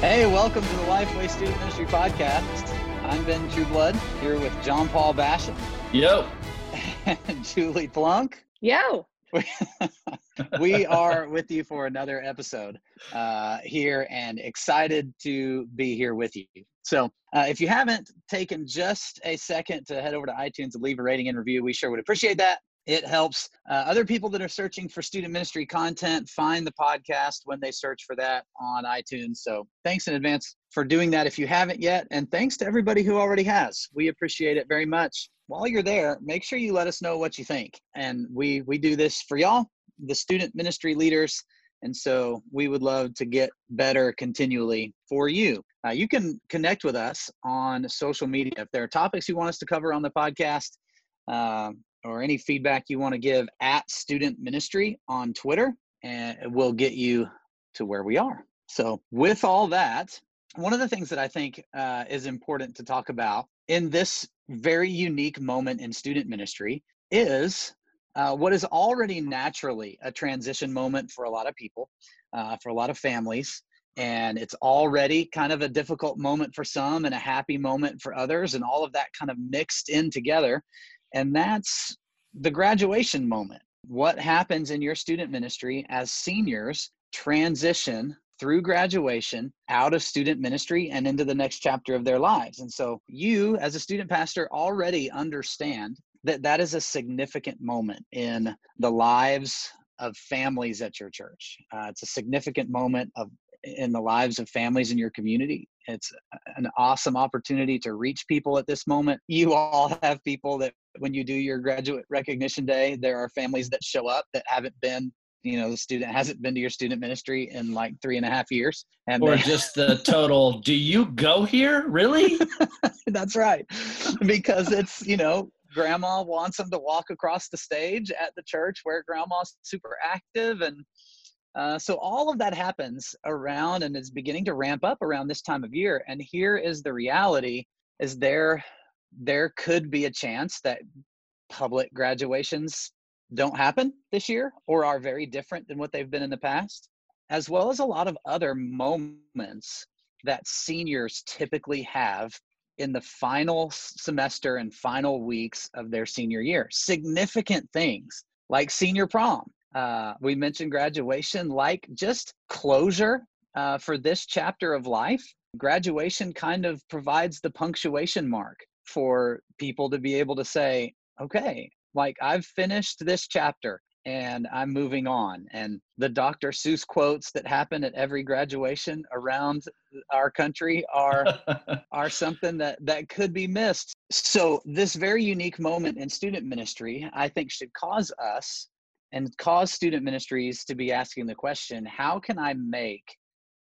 Hey, welcome to the Lifeway Student Ministry Podcast. I'm Ben Trueblood here with John Paul Basham Yo. and Julie Plunk. Yo. we are with you for another episode uh, here and excited to be here with you. So, uh, if you haven't taken just a second to head over to iTunes and leave a rating and review, we sure would appreciate that. It helps uh, other people that are searching for student ministry content find the podcast when they search for that on iTunes. So thanks in advance for doing that if you haven't yet. And thanks to everybody who already has. We appreciate it very much. While you're there, make sure you let us know what you think. And we, we do this for y'all, the student ministry leaders. And so we would love to get better continually for you. Uh, you can connect with us on social media. If there are topics you want us to cover on the podcast, uh, or any feedback you want to give at student ministry on Twitter, and we'll get you to where we are. So, with all that, one of the things that I think uh, is important to talk about in this very unique moment in student ministry is uh, what is already naturally a transition moment for a lot of people, uh, for a lot of families. And it's already kind of a difficult moment for some and a happy moment for others, and all of that kind of mixed in together and that's the graduation moment. What happens in your student ministry as seniors transition through graduation out of student ministry and into the next chapter of their lives. And so you, as a student pastor, already understand that that is a significant moment in the lives of families at your church. Uh, it's a significant moment of in the lives of families in your community. It's an awesome opportunity to reach people at this moment. You all have people that when you do your graduate recognition day, there are families that show up that haven't been you know the student hasn't been to your student ministry in like three and a half years and or they, just the total do you go here really that's right because it's you know grandma wants them to walk across the stage at the church where grandma's super active and uh, so all of that happens around and is beginning to ramp up around this time of year. And here is the reality: is there there could be a chance that public graduations don't happen this year or are very different than what they've been in the past, as well as a lot of other moments that seniors typically have in the final semester and final weeks of their senior year. Significant things like senior prom, uh, we mentioned graduation, like just closure uh, for this chapter of life. Graduation kind of provides the punctuation mark for people to be able to say, okay, like I've finished this chapter and I'm moving on. And the Dr. Seuss quotes that happen at every graduation around our country are are something that that could be missed. So this very unique moment in student ministry, I think, should cause us and cause student ministries to be asking the question how can I make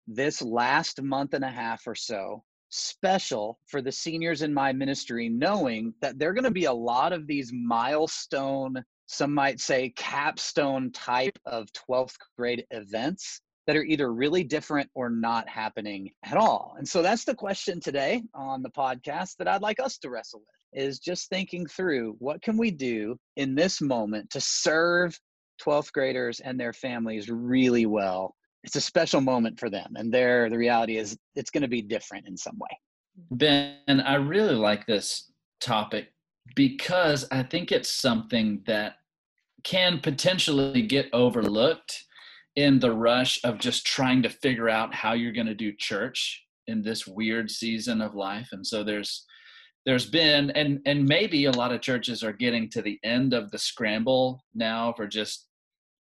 this last month and a half or so special for the seniors in my ministry, knowing that there are going to be a lot of these milestone, some might say capstone type of 12th grade events that are either really different or not happening at all. And so that's the question today on the podcast that I'd like us to wrestle with is just thinking through what can we do in this moment to serve 12th graders and their families really well. It's a special moment for them. And there, the reality is it's going to be different in some way. Ben, I really like this topic because I think it's something that can potentially get overlooked in the rush of just trying to figure out how you're going to do church in this weird season of life. And so there's there's been and and maybe a lot of churches are getting to the end of the scramble now for just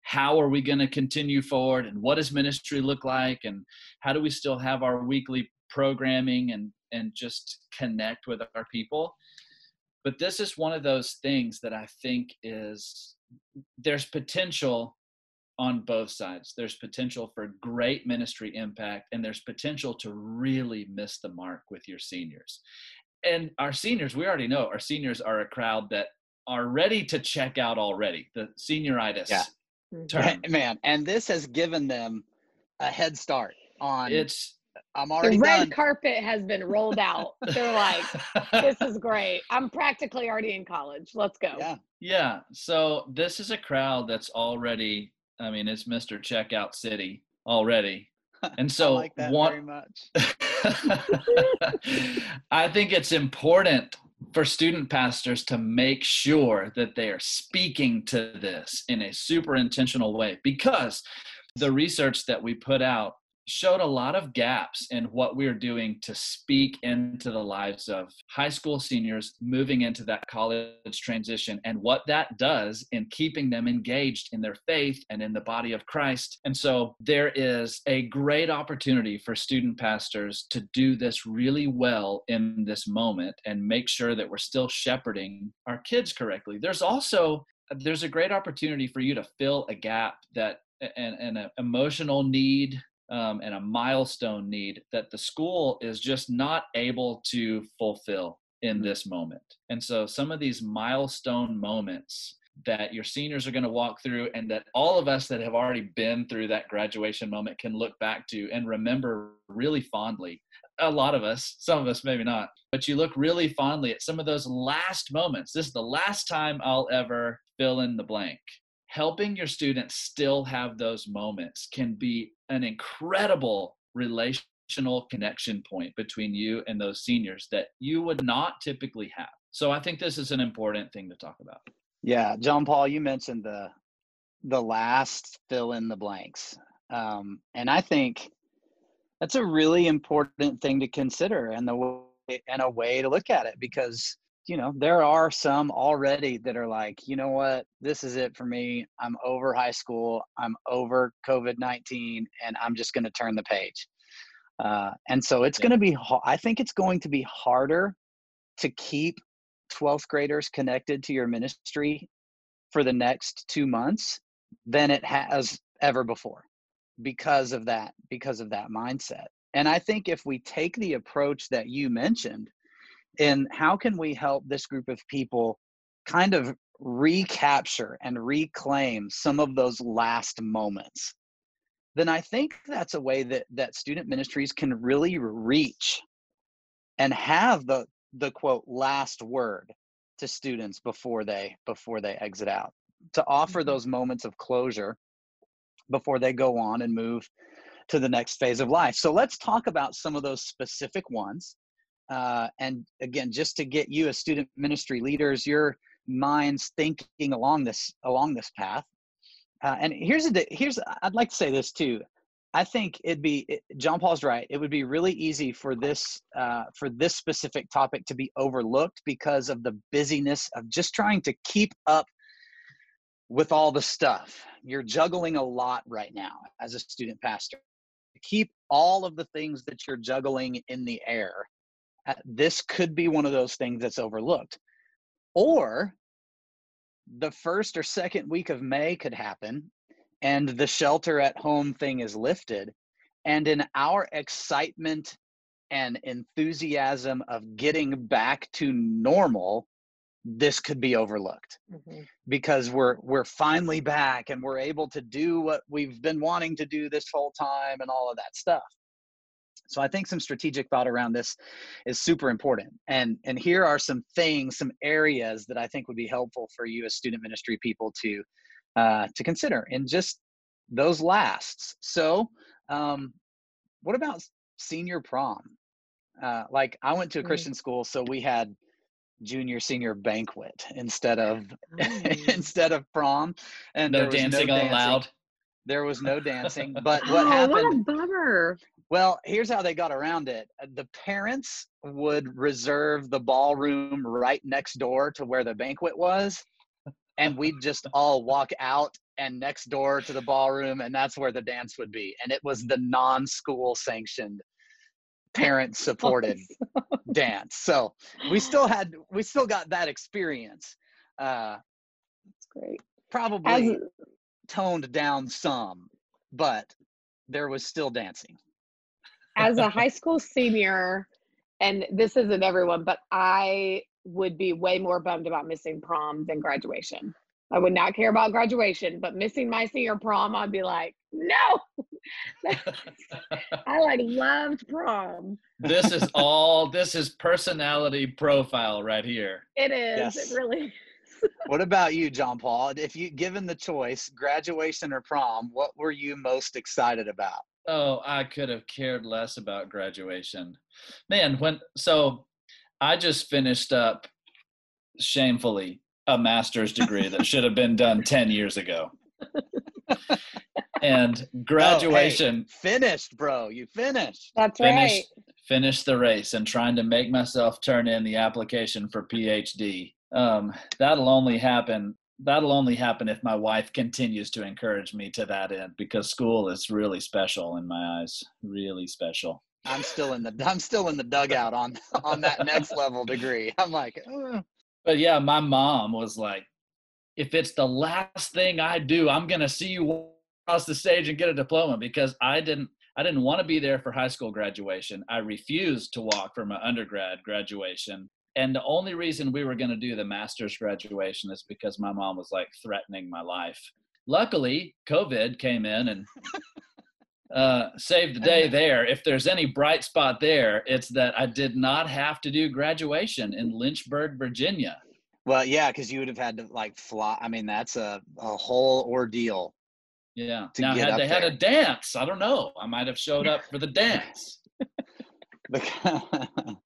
how are we going to continue forward and what does ministry look like and how do we still have our weekly programming and and just connect with our people? But this is one of those things that i think is there's potential on both sides. There's potential for great ministry impact and there's potential to really miss the mark with your seniors. And our seniors we already know our seniors are a crowd that are ready to check out already the senioritis. Yeah Mm-hmm. term. Man, and this has given them a head start on it's I'm already the red done. carpet has been rolled out. They're like, this is great. I'm practically already in college. Let's go. Yeah. Yeah. So this is a crowd that's already, I mean, it's Mr. Checkout City already. And so I like that one, very much. I think it's important for student pastors to make sure that they are speaking to this in a super intentional way. Because the research that we put out showed a lot of gaps in what we're doing to speak into the lives of high school seniors moving into that college transition and what that does in keeping them engaged in their faith and in the body of Christ. And so there is a great opportunity for student pastors to do this really well in this moment and make sure that we're still shepherding our kids correctly. There's also there's a great opportunity for you to fill a gap that and an emotional need um, and a milestone need that the school is just not able to fulfill in mm-hmm. this moment. And so some of these milestone moments that your seniors are going to walk through and that all of us that have already been through that graduation moment can look back to and remember really fondly. A lot of us, some of us maybe not, but you look really fondly at some of those last moments. This is the last time I'll ever fill in the blank helping your students still have those moments can be an incredible relational connection point between you and those seniors that you would not typically have. So I think this is an important thing to talk about. Yeah, John Paul, you mentioned the the last fill in the blanks, um, and I think that's a really important thing to consider and the and a way to look at it because you know, there are some already that are like, you know what, this is it for me. I'm over high school. I'm over COVID 19, and I'm just going to turn the page. Uh, and so it's yeah. going to be, I think it's going to be harder to keep 12th graders connected to your ministry for the next two months than it has ever before because of that, because of that mindset. And I think if we take the approach that you mentioned, and how can we help this group of people kind of recapture and reclaim some of those last moments then i think that's a way that that student ministries can really reach and have the the quote last word to students before they before they exit out to offer mm-hmm. those moments of closure before they go on and move to the next phase of life so let's talk about some of those specific ones uh, and again just to get you as student ministry leaders your minds thinking along this along this path. Uh, and here's a here's i'd like to say this too. I think it'd be it, john paul's right. It would be really easy for this uh, for this specific topic to be overlooked because of the busyness of just trying to keep up with all the stuff. You're juggling a lot right now as a student pastor. Keep all of the things that you're juggling in the air this could be one of those things that's overlooked. Or the first or second week of May could happen and the shelter at home thing is lifted. And in our excitement and enthusiasm of getting back to normal, this could be overlooked mm-hmm. because we're we're finally back and we're able to do what we've been wanting to do this whole time and all of that stuff so I think some strategic thought around this is super important. And and here are some things, some areas that I think would be helpful for you as student ministry people to uh, to consider and just those lasts. So um, what about senior prom? Uh, like I went to a mm. Christian school, so we had junior senior banquet instead of instead of prom, and no dancing no allowed. There was no dancing. But what oh, happened? What a bummer. Well, here's how they got around it. Uh, the parents would reserve the ballroom right next door to where the banquet was, and we'd just all walk out and next door to the ballroom, and that's where the dance would be. And it was the non-school sanctioned parent supported dance. So we still had we still got that experience. Uh, that's great. Probably As, toned down some, but there was still dancing as a high school senior, and this isn't everyone, but I would be way more bummed about missing prom than graduation. I would not care about graduation, but missing my senior prom, I'd be like, no. I like loved prom. This is all this is personality profile right here. It is. Yes. It really is. what about you, John Paul? If you given the choice, graduation or prom, what were you most excited about? Oh, I could have cared less about graduation. Man, when so I just finished up shamefully a master's degree that should have been done 10 years ago. and graduation oh, hey, finished, bro. You finished. That's finished, right. Finished the race and trying to make myself turn in the application for PhD. Um, that'll only happen that'll only happen if my wife continues to encourage me to that end because school is really special in my eyes really special. I'm still in the i'm still in the dugout on on that next level degree. I'm like but yeah my mom was like if it's the last thing i do i'm gonna see you across the stage and get a diploma because i didn't i didn't want to be there for high school graduation. I refused to walk for my undergrad graduation and the only reason we were going to do the master's graduation is because my mom was like threatening my life. Luckily covid came in and uh, saved the day there. If there's any bright spot there it's that i did not have to do graduation in lynchburg virginia. Well yeah because you would have had to like fly. I mean that's a, a whole ordeal yeah. now had they there. had a dance i don't know. I might have showed up for the dance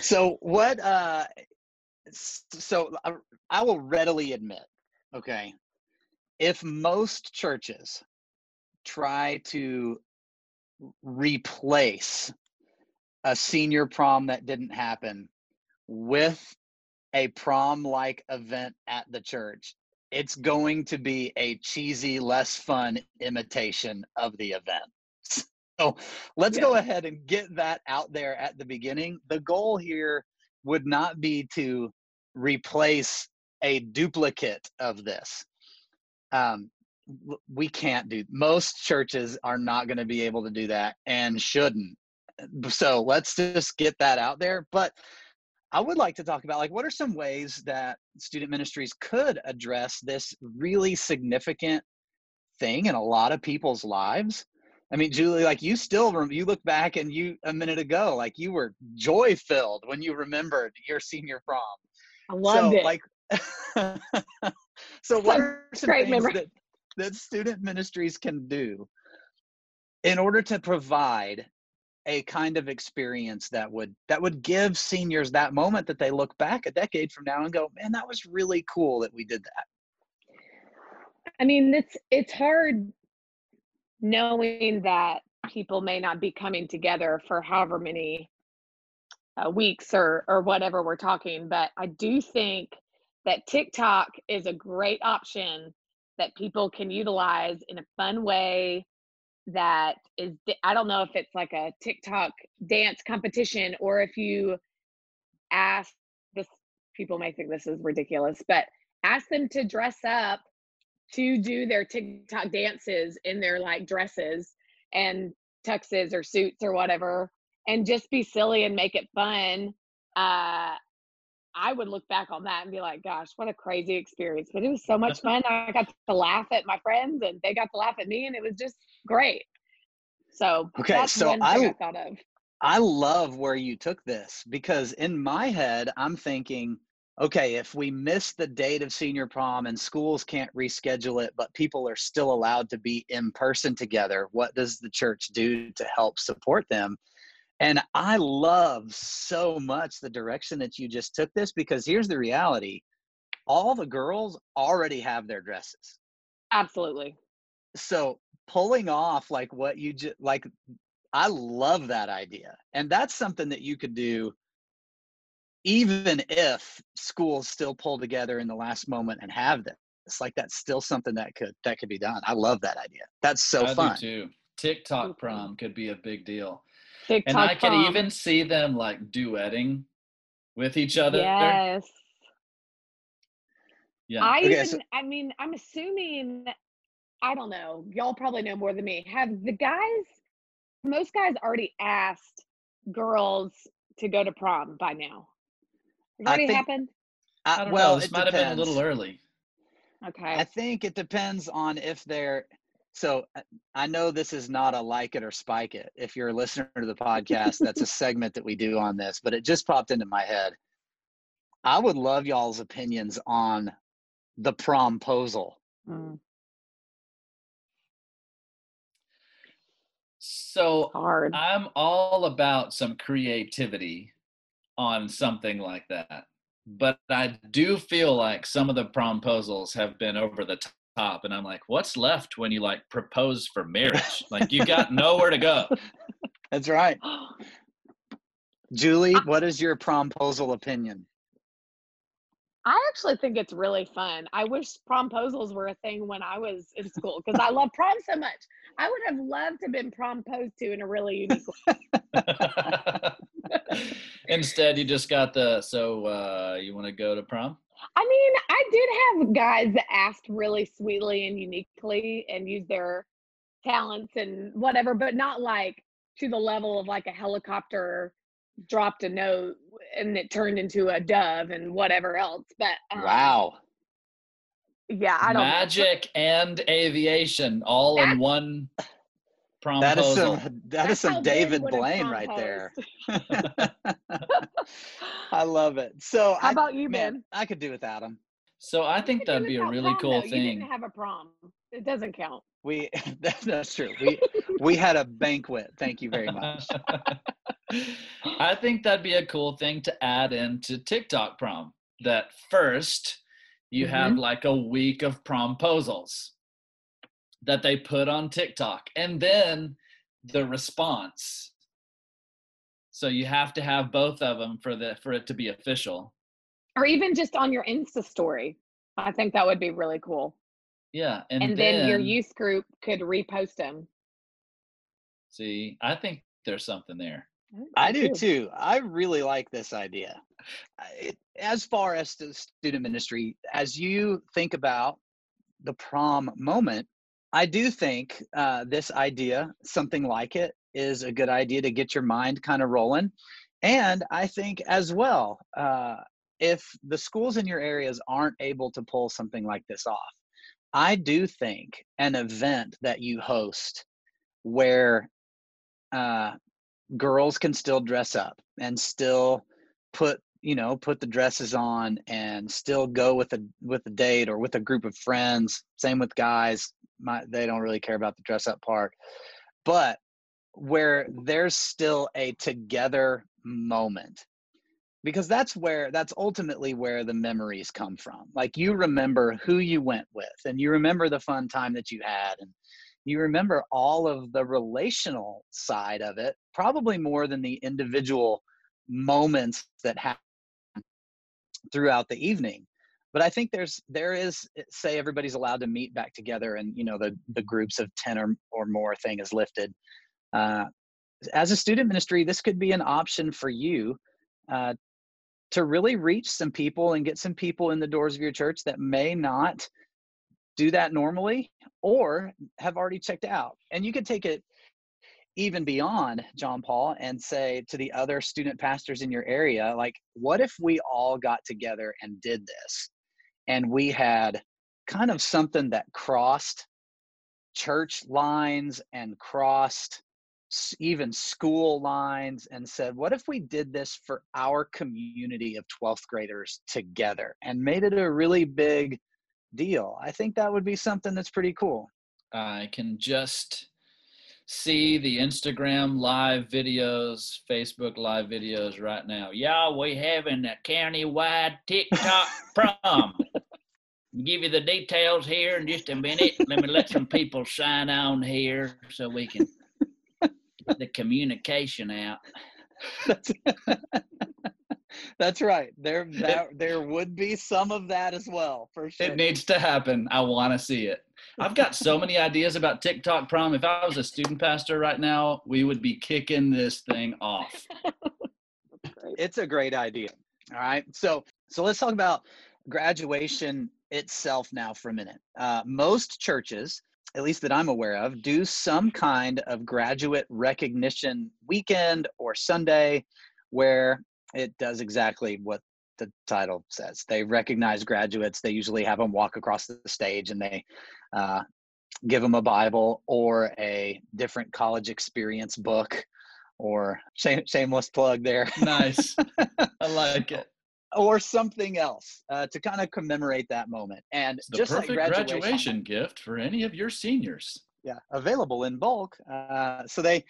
so what uh so uh, I will readily admit okay if most churches try to replace a senior prom that didn't happen with a prom like event at the church it's going to be a cheesy less fun imitation of the event so let's yeah. go ahead and get that out there at the beginning. The goal here would not be to replace a duplicate of this. Um, we can't do most churches are not going to be able to do that and shouldn't so let's just get that out there but i would like to talk about like what are some ways that student ministries could address this really significant thing in a lot of people's lives I mean, Julie, like you still you look back and you a minute ago, like you were joy filled when you remembered your senior prom. I loved so, it. Like, so what are some things that, that student ministries can do in order to provide a kind of experience that would that would give seniors that moment that they look back a decade from now and go, man, that was really cool that we did that. I mean, it's it's hard knowing that people may not be coming together for however many uh, weeks or or whatever we're talking but i do think that tiktok is a great option that people can utilize in a fun way that is i don't know if it's like a tiktok dance competition or if you ask this people may think this is ridiculous but ask them to dress up to do their TikTok dances in their like dresses and tuxes or suits or whatever and just be silly and make it fun. Uh, I would look back on that and be like, gosh, what a crazy experience. But it was so much fun. I got to laugh at my friends and they got to laugh at me and it was just great. So okay, so I, I thought of. I love where you took this because in my head, I'm thinking, okay, if we miss the date of senior prom and schools can't reschedule it, but people are still allowed to be in person together, what does the church do to help support them? And I love so much the direction that you just took this because here's the reality all the girls already have their dresses. Absolutely. So pulling off like what you just like, I love that idea. And that's something that you could do even if schools still pull together in the last moment and have this it's like that's still something that could that could be done. I love that idea. That's so I fun. too. Tiktok prom could be a big deal. TikTok and i prom. could even see them like duetting with each other yes. Yeah. I Okay, even so- i mean i'm assuming i don't know y'all probably know more than me. Have the guys most guys already asked girls to go to prom by now has I already think- happened I don't well know. This it might have been a little early. okay i think it depends on if they're so uh, i know this is not a like it or spike it if you're a listener to the podcast that's a segment that we do on this but it just popped into my head i would love y'all's opinions on the promposal Mm. So Hard. I'm all about some creativity on something like that. But I do feel like some of the promposals have been over the top. And I'm like, what's left when you like propose for marriage? like you got nowhere to go. That's right. Julie, what is your promposal opinion? I actually think it's really fun. I wish promposals were a thing when I was in school because I love prom so much. I would have loved to have been promposed to in a really unique way. Instead, you just got the so uh, you want to go to prom? I mean, I did have guys that asked really sweetly and uniquely and used their talents and whatever, but not like to the level of like a helicopter dropped a note and it turned into a dove and whatever else. But um, Wow. yeah, I don't know. Magic and aviation all in one promposal. That is some that is That's how some David Blaine right there. I love it. So How I, about you, man, Ben? I could do without him. So I think could that'd be a really prom, cool though. You thing. didn't have a prom. It doesn't count. We that, that's true. We we had a banquet. Thank you very much. I think that'd be a cool thing to add into TikTok prom. That first you have Mm-hmm. like a week of promposals that they put on TikTok and then the response. So you have to have both of them for the for it to be official. Or even just on your Insta story. I think that would be really cool. Yeah, and, And, then, your youth group could repost them. see, I think there's something there. I do too. I really like this idea. It, as far as the student ministry, as you think about the prom moment, I do think uh, this idea, something like it, is a good idea to get your mind kind of rolling. And I think as well, uh, if the schools in your areas aren't able to pull something like this off, I do think an event that you host where uh, girls can still dress up and still put you know put the dresses on and still go with a with a date or with a group of friends same with guys my, they don't really care about the dress up part. But where there's still a together moment because that's where that's ultimately where the memories come from. Like you remember who you went with and you remember the fun time that you had and you remember all of the relational side of it probably more than the individual moments that happen throughout the evening but i think there's there is say everybody's allowed to meet back together and you know the the groups of 10 or, or more thing is lifted uh, as a student ministry this could be an option for you uh, to really reach some people and get some people in the doors of your church that may not do that normally or have already checked out and you could take it even beyond John Paul and say to the other student pastors in your area, like, what if we all got together and did this? And we had kind of something that crossed church lines and crossed even school lines and said, what if we did this for our community of 12th graders together and made it a really big deal? I think that would be something that's pretty cool. I can just see the Instagram live videos, Facebook live videos right now. Y'all, we having a county-wide TikTok prom. Give you the details here in just a minute. Let me let some people sign on here so we can get the communication out. That's, that's right. There, that, there would be some of that as well, for sure. It needs to happen. I want to see it. I've got so many ideas about TikTok prom. If I was a student pastor right now, we would be kicking this thing off. It's a great idea. All right. So, so let's talk about graduation itself now for a minute. Uh, most churches, at least that I'm aware of, do some kind of graduate recognition weekend or Sunday where it does exactly what the title says. They recognize graduates. They usually have them walk across the stage and they uh, give them a Bible or a different college experience book or shame, shameless plug there Nice. I like it. Or something else uh, to kind of commemorate that moment and It's just like graduation, graduation gift for any of your seniors. yeah, available in bulk. Uh, so they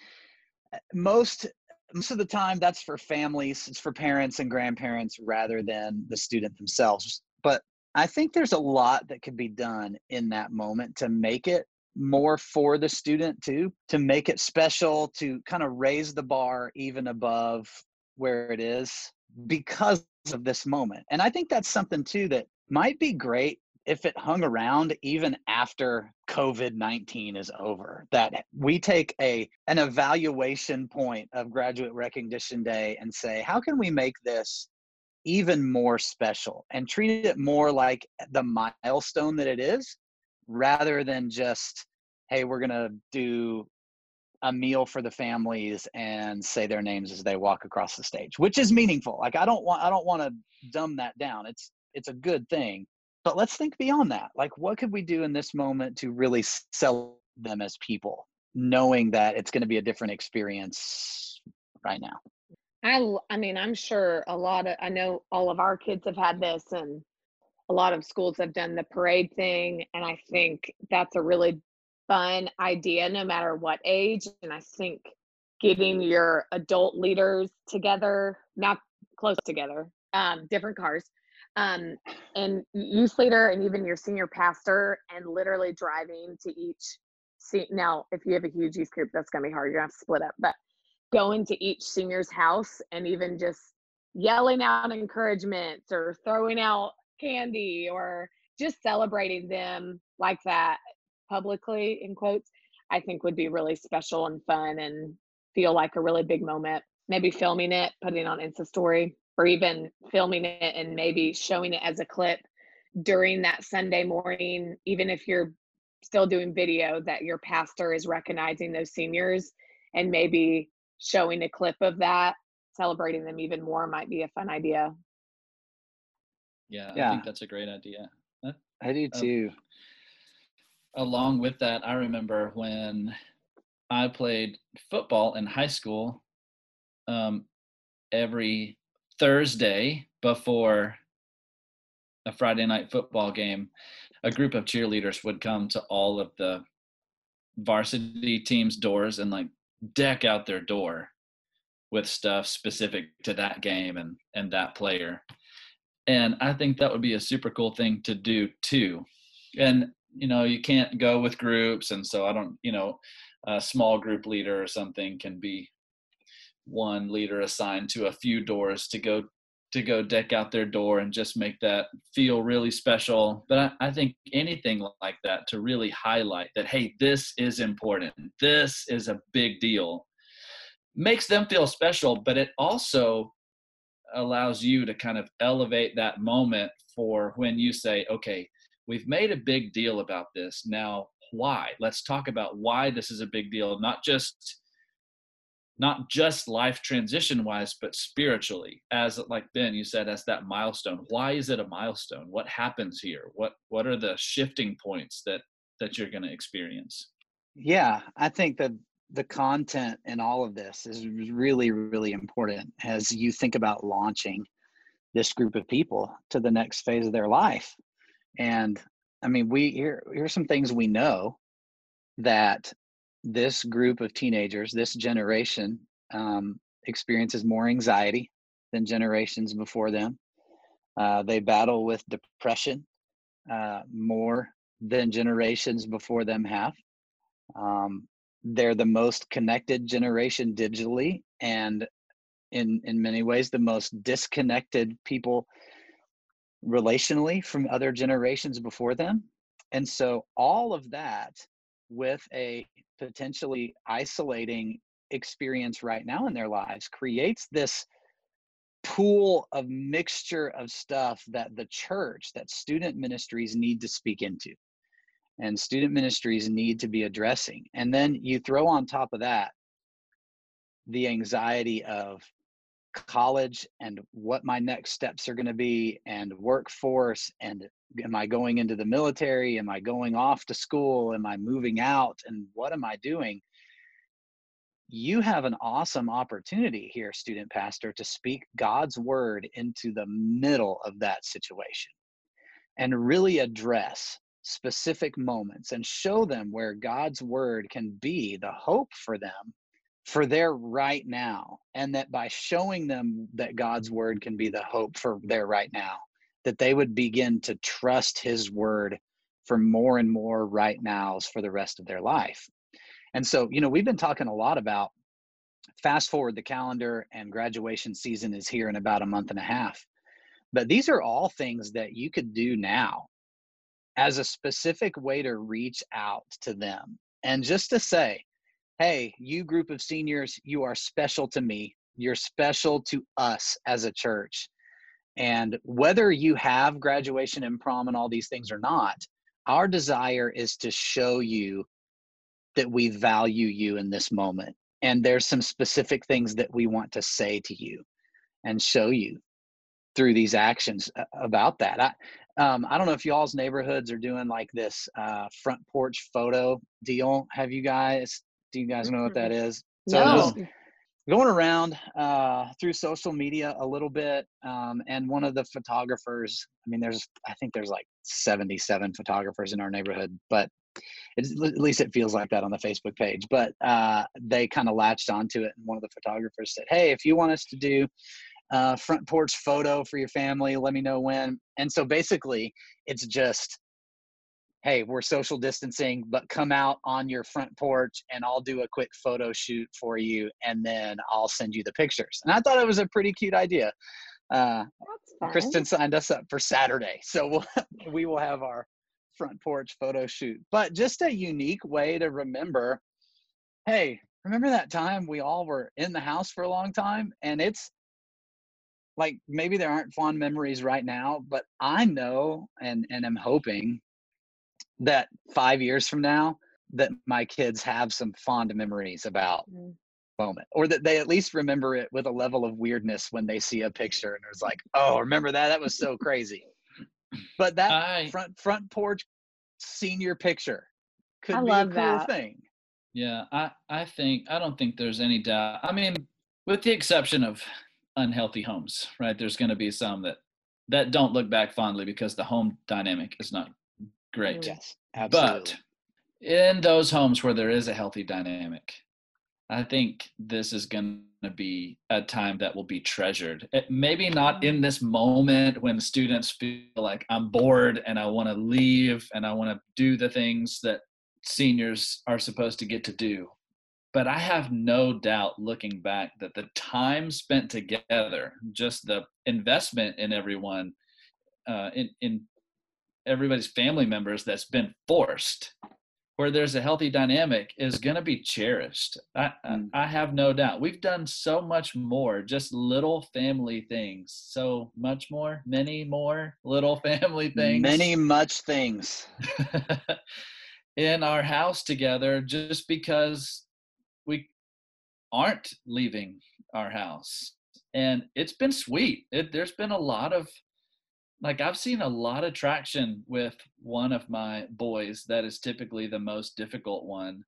most most of the time that's for families, it's for parents and grandparents rather than the student themselves. But I think there's a lot that could be done in that moment to make it more for the student too, to make it special, to kind of raise the bar even above where it is because of this moment. And I think that's something too that might be great if it hung around even after covid-19 is over that we take a an evaluation point of graduate recognition day and say how can we make this even more special and treat it more like the milestone that it is rather than just hey we're going to do a meal for the families and say their names as they walk across the stage which is meaningful. Like i don't want i don't want to dumb that down. It's it's a good thing. But let's think beyond that. Like what could we do in this moment to really sell them as people knowing that it's going to be a different experience right now? I I mean, I'm sure a lot of I know all of our kids have had this and a lot of schools have done the parade thing and I think that's a really fun idea no matter what age and I think getting your adult leaders together, not close together, um, different cars, um, and youth leader and even your senior pastor and literally driving to each seat. now if you have a huge youth group that's going to be hard you're going to have to split up but going to each senior's house and even just yelling out encouragements or throwing out candy or just celebrating them like that publicly in quotes i think would be really special and fun and feel like a really big moment maybe filming it putting it on insta story or even filming it and maybe showing it as a clip during that sunday morning even if you're still doing video that your pastor is recognizing those seniors and maybe showing a clip of that, celebrating them even more might be a fun idea. Yeah, yeah. I think that's a great idea. I do um, too. Along with that, I remember when I played football in high school, um, every Thursday before a Friday night football game, a group of cheerleaders would come to all of the varsity teams' doors and like deck out their door with stuff specific to that game and and that player. And i think that would be a super cool thing to do too. And you know you can't go with groups and so i don't you know a small group leader or something can be one leader assigned to a few doors to go to go deck out their door and just make that feel really special. But I, I, think anything like that to really highlight that, hey, this is important, this is a big deal, makes them feel special, but it also allows you to kind of elevate that moment for when you say, okay, we've made a big deal about this. Now, why? Let's talk about why this is a big deal, not just not just life transition wise but spiritually. As like ben you said as that milestone. Why is it a milestone? What happens here? What what are the shifting points that that you're going to experience? Yeah i think that the content in all of this is really really important as you think about launching this group of people to the next phase of their life and i mean we here here's some things we know that this group of teenagers, this generation, um, experiences more anxiety than generations before them. Uh, they battle with depression uh, more than generations before them have. Um, they're the most connected generation digitally, and in in many ways, the most disconnected people relationally from other generations before them. And so, all of that with a potentially isolating experience right now in their lives creates this pool of mixture of stuff that the church that student ministries need to speak into and student ministries need to be addressing and then you throw on top of that the anxiety of college and what my next steps are going to be and workforce and am i going into the military? Am i going off to school? Am i moving out? And what am i doing? You have an awesome opportunity here student pastor to speak god's word into the middle of that situation and really address specific moments and show them where God's word can be the hope for them for their right now. And that by showing them that God's mm-hmm. word can be the hope for their right now, that they would begin to trust his word for more and more right nows for the rest of their life. And so, you know, we've been talking a lot about fast forward the calendar and graduation season is here in about a month and a half. But these are all things that you could do now as a specific way to reach out to them and just to say, hey, you group of seniors, you are special to me. You're special to us as a church. And whether you have graduation and prom and all these things or not, our desire is to show you that we value you in this moment. And there's some specific things that we want to say to you and show you through these actions uh, about that. I, um, I don't know if y'all's neighborhoods are doing like this uh, front porch photo deal. Have you guys? Do you guys know what that is? So no. going around uh, through social media a little bit, um, and one of the photographers. I mean, there's I think there's like 77 photographers in our neighborhood, but at least it feels like that on the Facebook page. But uh, they kind of latched onto it, and one of the photographers said, "Hey, if you want us to do uh, front porch photo for your family. Let me know when. And so basically, it's just, hey, we're social distancing, but come out on your front porch and I'll do a quick photo shoot for you and then I'll send you the pictures. And I thought it was a pretty cute idea. Uh, Kristen signed us up for Saturday. So we'll, we will have our front porch photo shoot, but just a unique way to remember hey, remember that time we all were in the house for a long time and it's like maybe there aren't fond memories right now, but I know and and am hoping that five years from now that my kids have some fond memories about mm. moment or that they at least remember it with a level of weirdness when they see a picture and it's like oh remember that that was so crazy but that I, front front porch senior picture could I be a cool that. thing yeah i i think i don't think there's any doubt i mean with the exception of unhealthy homes, right? There's going to be some that that don't look back fondly because the home dynamic is not great. Yes, absolutely. But in those homes where there is a healthy dynamic, I think this is going to be a time that will be treasured. It, maybe not in this moment when students feel like I'm bored and I want to leave and I want to do the things that seniors are supposed to get to do but I have no doubt looking back that the time spent together, just the investment in everyone, uh, in, in everybody's family members that's been forced, where there's a healthy dynamic, is going to be cherished. I, mm. I, I have no doubt. We've done so much more, just little family things, so much more, many more little family things, many much things. in our house together just because we aren't leaving our house and it's been sweet it, there's been a lot of like i've seen a lot of traction with one of my boys that is typically the most difficult one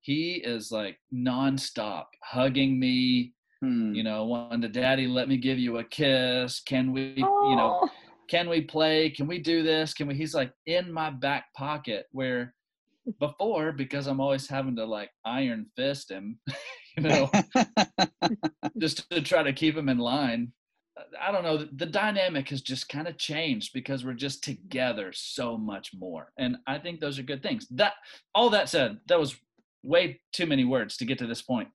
he is like nonstop hugging me hmm. you know wanting to daddy let me give you a kiss can we oh. you know can we play can we do this can we he's like in my back pocket where before because I'm always having to like iron fist him, you know, just to try to keep him in line. I don't know. The dynamic has just kind of changed because we're just together so much more, and I think those are good things. That all that said, that was way too many words to get to this point.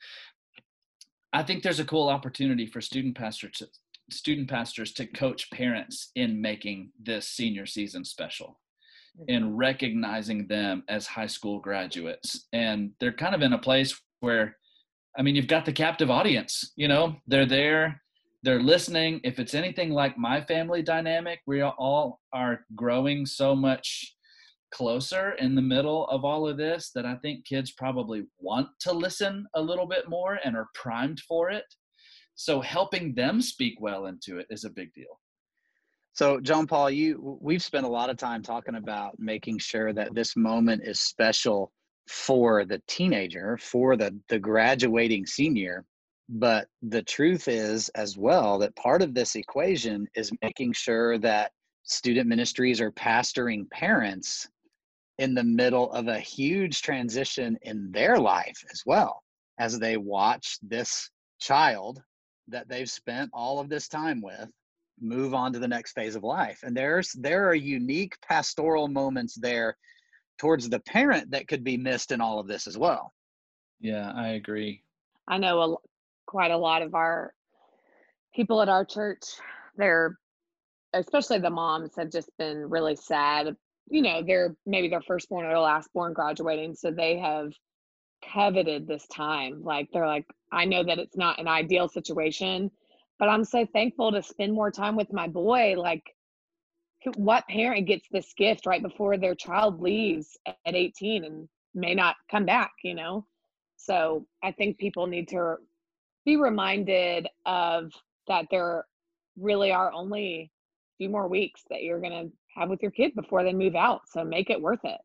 I think there's a cool opportunity for student pastors to, student pastors to coach parents in making this senior season special and mm-hmm. recognizing them as high school graduates. And they're kind of in a place where, I mean, you've got the captive audience, you know, they're there, they're listening. If it's anything like my family dynamic, we all are growing so much closer in the middle of all of this that I think kids probably want to listen a little bit more and are primed for it. So helping them speak well into it is a big deal. So, John Paul, you we've spent a lot of time talking about making sure that this moment is special for the teenager, for the the graduating senior. But the truth is as well that part of this equation is making sure that student ministries are pastoring parents in the middle of a huge transition in their life as well as they watch this child that they've spent all of this time with move on to the next phase of life. And there's there are unique pastoral moments there towards the parent that could be missed in all of this as well. Yeah i agree. I know a, quite a lot of our people at our church. They're especially the moms have just been really sad. You know they're maybe their firstborn or their lastborn graduating so they have coveted this time. Like they're like i know that it's not an ideal situation but i'm so thankful to spend more time with my boy. Like what parent gets this gift right before their child leaves at 18 and may not come back you know? So i think people need to be reminded of that there really are only a few more weeks that you're going to have with your kid before they move out so make it worth it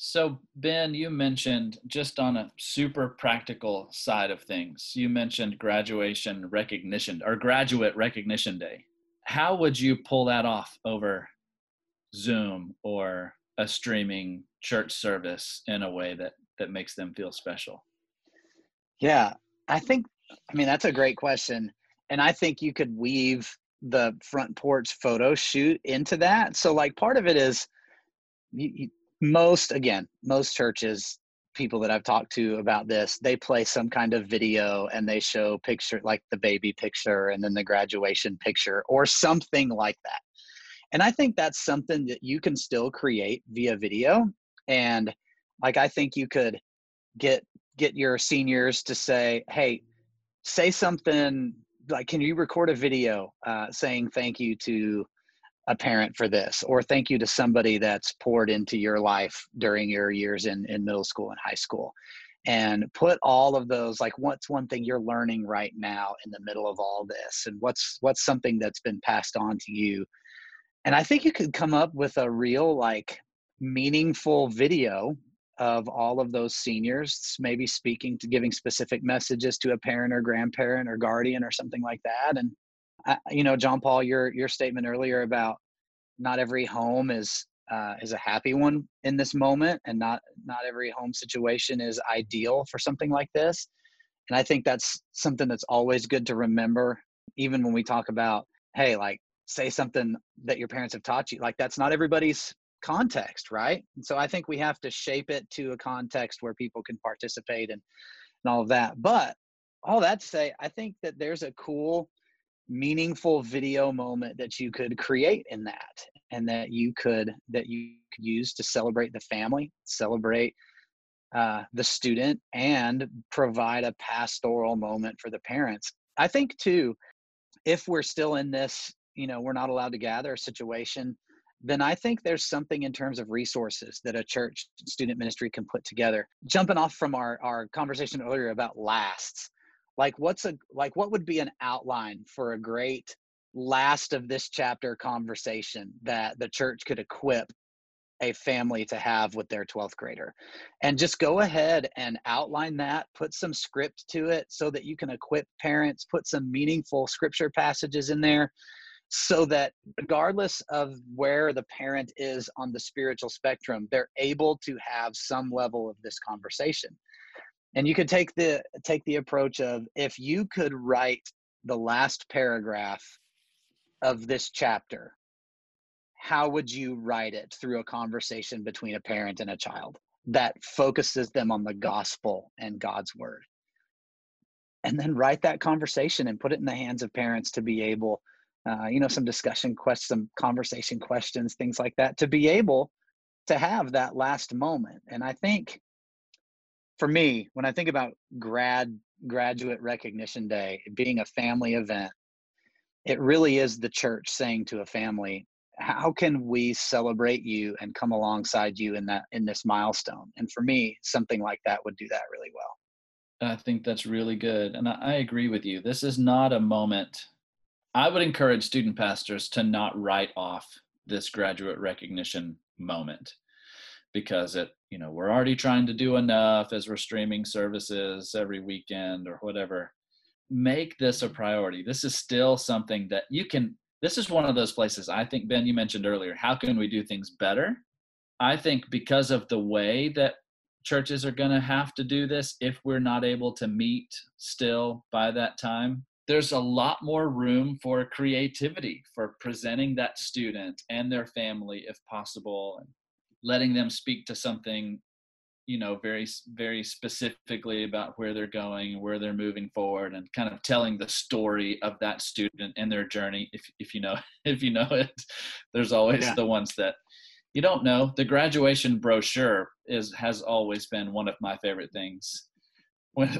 so, Ben, you mentioned just on a super practical side of things, you mentioned graduation recognition or graduate recognition day. How would you pull that off over Zoom or a streaming church service in a way that that makes them feel special? Yeah, I think I mean that's a great question and I think you could weave the front porch photo shoot into that. So like part of it is you, most again most churches people that i've talked to about this they play some kind of video and they show picture like the baby picture and then the graduation picture or something like that and i think that's something that you can still create via video and like i think you could get get your seniors to say hey say something like can you record a video uh, saying thank you to a parent for this or thank you to somebody that's poured into your life during your years in, in middle school and high school? And put all of those like what's one thing you're learning right now in the middle of all this and what's what's something that's been passed on to you? And i think you could come up with a real like meaningful video of all of those seniors maybe speaking to giving specific messages to a parent or grandparent or guardian or something like that and you know, John Paul, your your statement earlier about not every home is uh, is a happy one in this moment, and not not every home situation is ideal for something like this. And I think that's something that's always good to remember, even when we talk about, hey, like say something that your parents have taught you. Like that's not everybody's context, right? And so I think we have to shape it to a context where people can participate and and all of that. But all that to say, I think that there's a cool meaningful video moment that you could create in that and that you could that you could use to celebrate the family celebrate uh, the student and provide a pastoral moment for the parents i think too if we're still in this you know we're not allowed to gather situation then i think there's something in terms of resources that a church student ministry can put together. Jumping off from our, our conversation earlier about lasts like what's a like what would be an outline for a great last of this chapter conversation that the church could equip a family to have with their 12th grader? And just go ahead and outline that put some script to it so that you can equip parents put some meaningful scripture passages in there so that regardless of where the parent is on the spiritual spectrum they're able to have some level of this conversation. And you could take the take the approach of if you could write the last paragraph of this chapter how would you write it through a conversation between a parent and a child that focuses them on the gospel and god's word? And then write that conversation and put it in the hands of parents to be able uh, you know some discussion questions some conversation questions things like that to be able to have that last moment and i think for me, when I think about grad graduate recognition day being a family event, it really is the church saying to a family, how can we celebrate you and come alongside you in that in this milestone? And for me, something like that would do that really well. I think that's really good. And I, I agree with you. This is not a moment. I would encourage student pastors to not write off this graduate recognition moment because it you know we're already trying to do enough as we're streaming services every weekend or whatever make this a priority this is still something that you can this is one of those places I think, Ben, you mentioned earlier, how can we do things better? I think because of the way that churches are going to have to do this if we're not able to meet still by that time, there's a lot more room for creativity for presenting that student and their family if possible and letting them speak to something you know very very specifically about where they're going where they're moving forward and kind of telling the story of that student and their journey if if you know if you know it. There's always yeah. the ones that you don't know. The graduation brochure is has always been one of my favorite things. When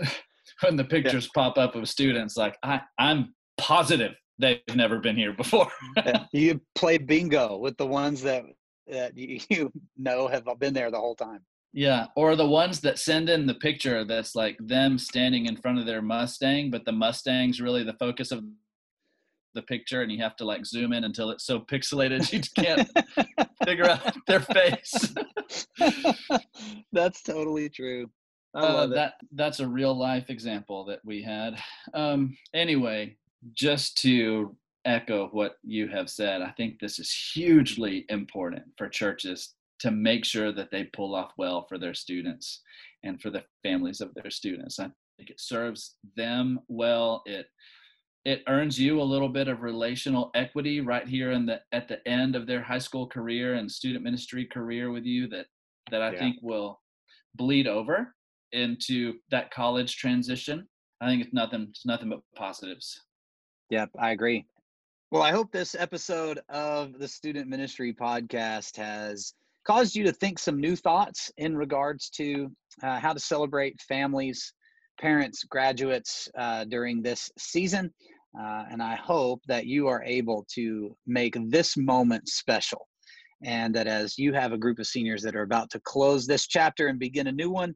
when the pictures yeah. pop up of students like i i'm positive they've never been here before you play bingo with the ones that that you know have been there the whole time yeah, or the ones that send in the picture that's like them standing in front of their Mustang, but the Mustang's really the focus of the picture, and you have to like zoom in until it's so pixelated you can't figure out their face. that's totally true. Uh, that that's a real life example that we had. Um, anyway, just to echo what you have said, I think this is hugely important for churches to make sure that they pull off well for their students and for the families of their students. I think it serves them well. It it earns you a little bit of relational equity right here in the at the end of their high school career and student ministry career with you that that I yeah. think will bleed over into that college transition. I think it's nothing it's nothing but positives. Yep, I agree. Well, I hope this episode of the Student Ministry podcast has caused you to think some new thoughts in regards to uh, how to celebrate families, parents, graduates uh, during this season. Uh, and I hope that you are able to make this moment special. And that as you have a group of seniors that are about to close this chapter and begin a new one,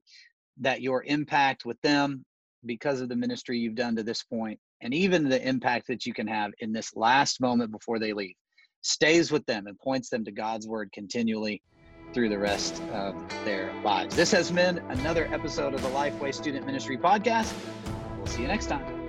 that your impact with them, because of the ministry you've done to this point, and even the impact that you can have in this last moment before they leave, stays with them and points them to God's word continually through the rest of their lives. This has been another episode of the Lifeway Student Ministry Podcast. We'll see you next time.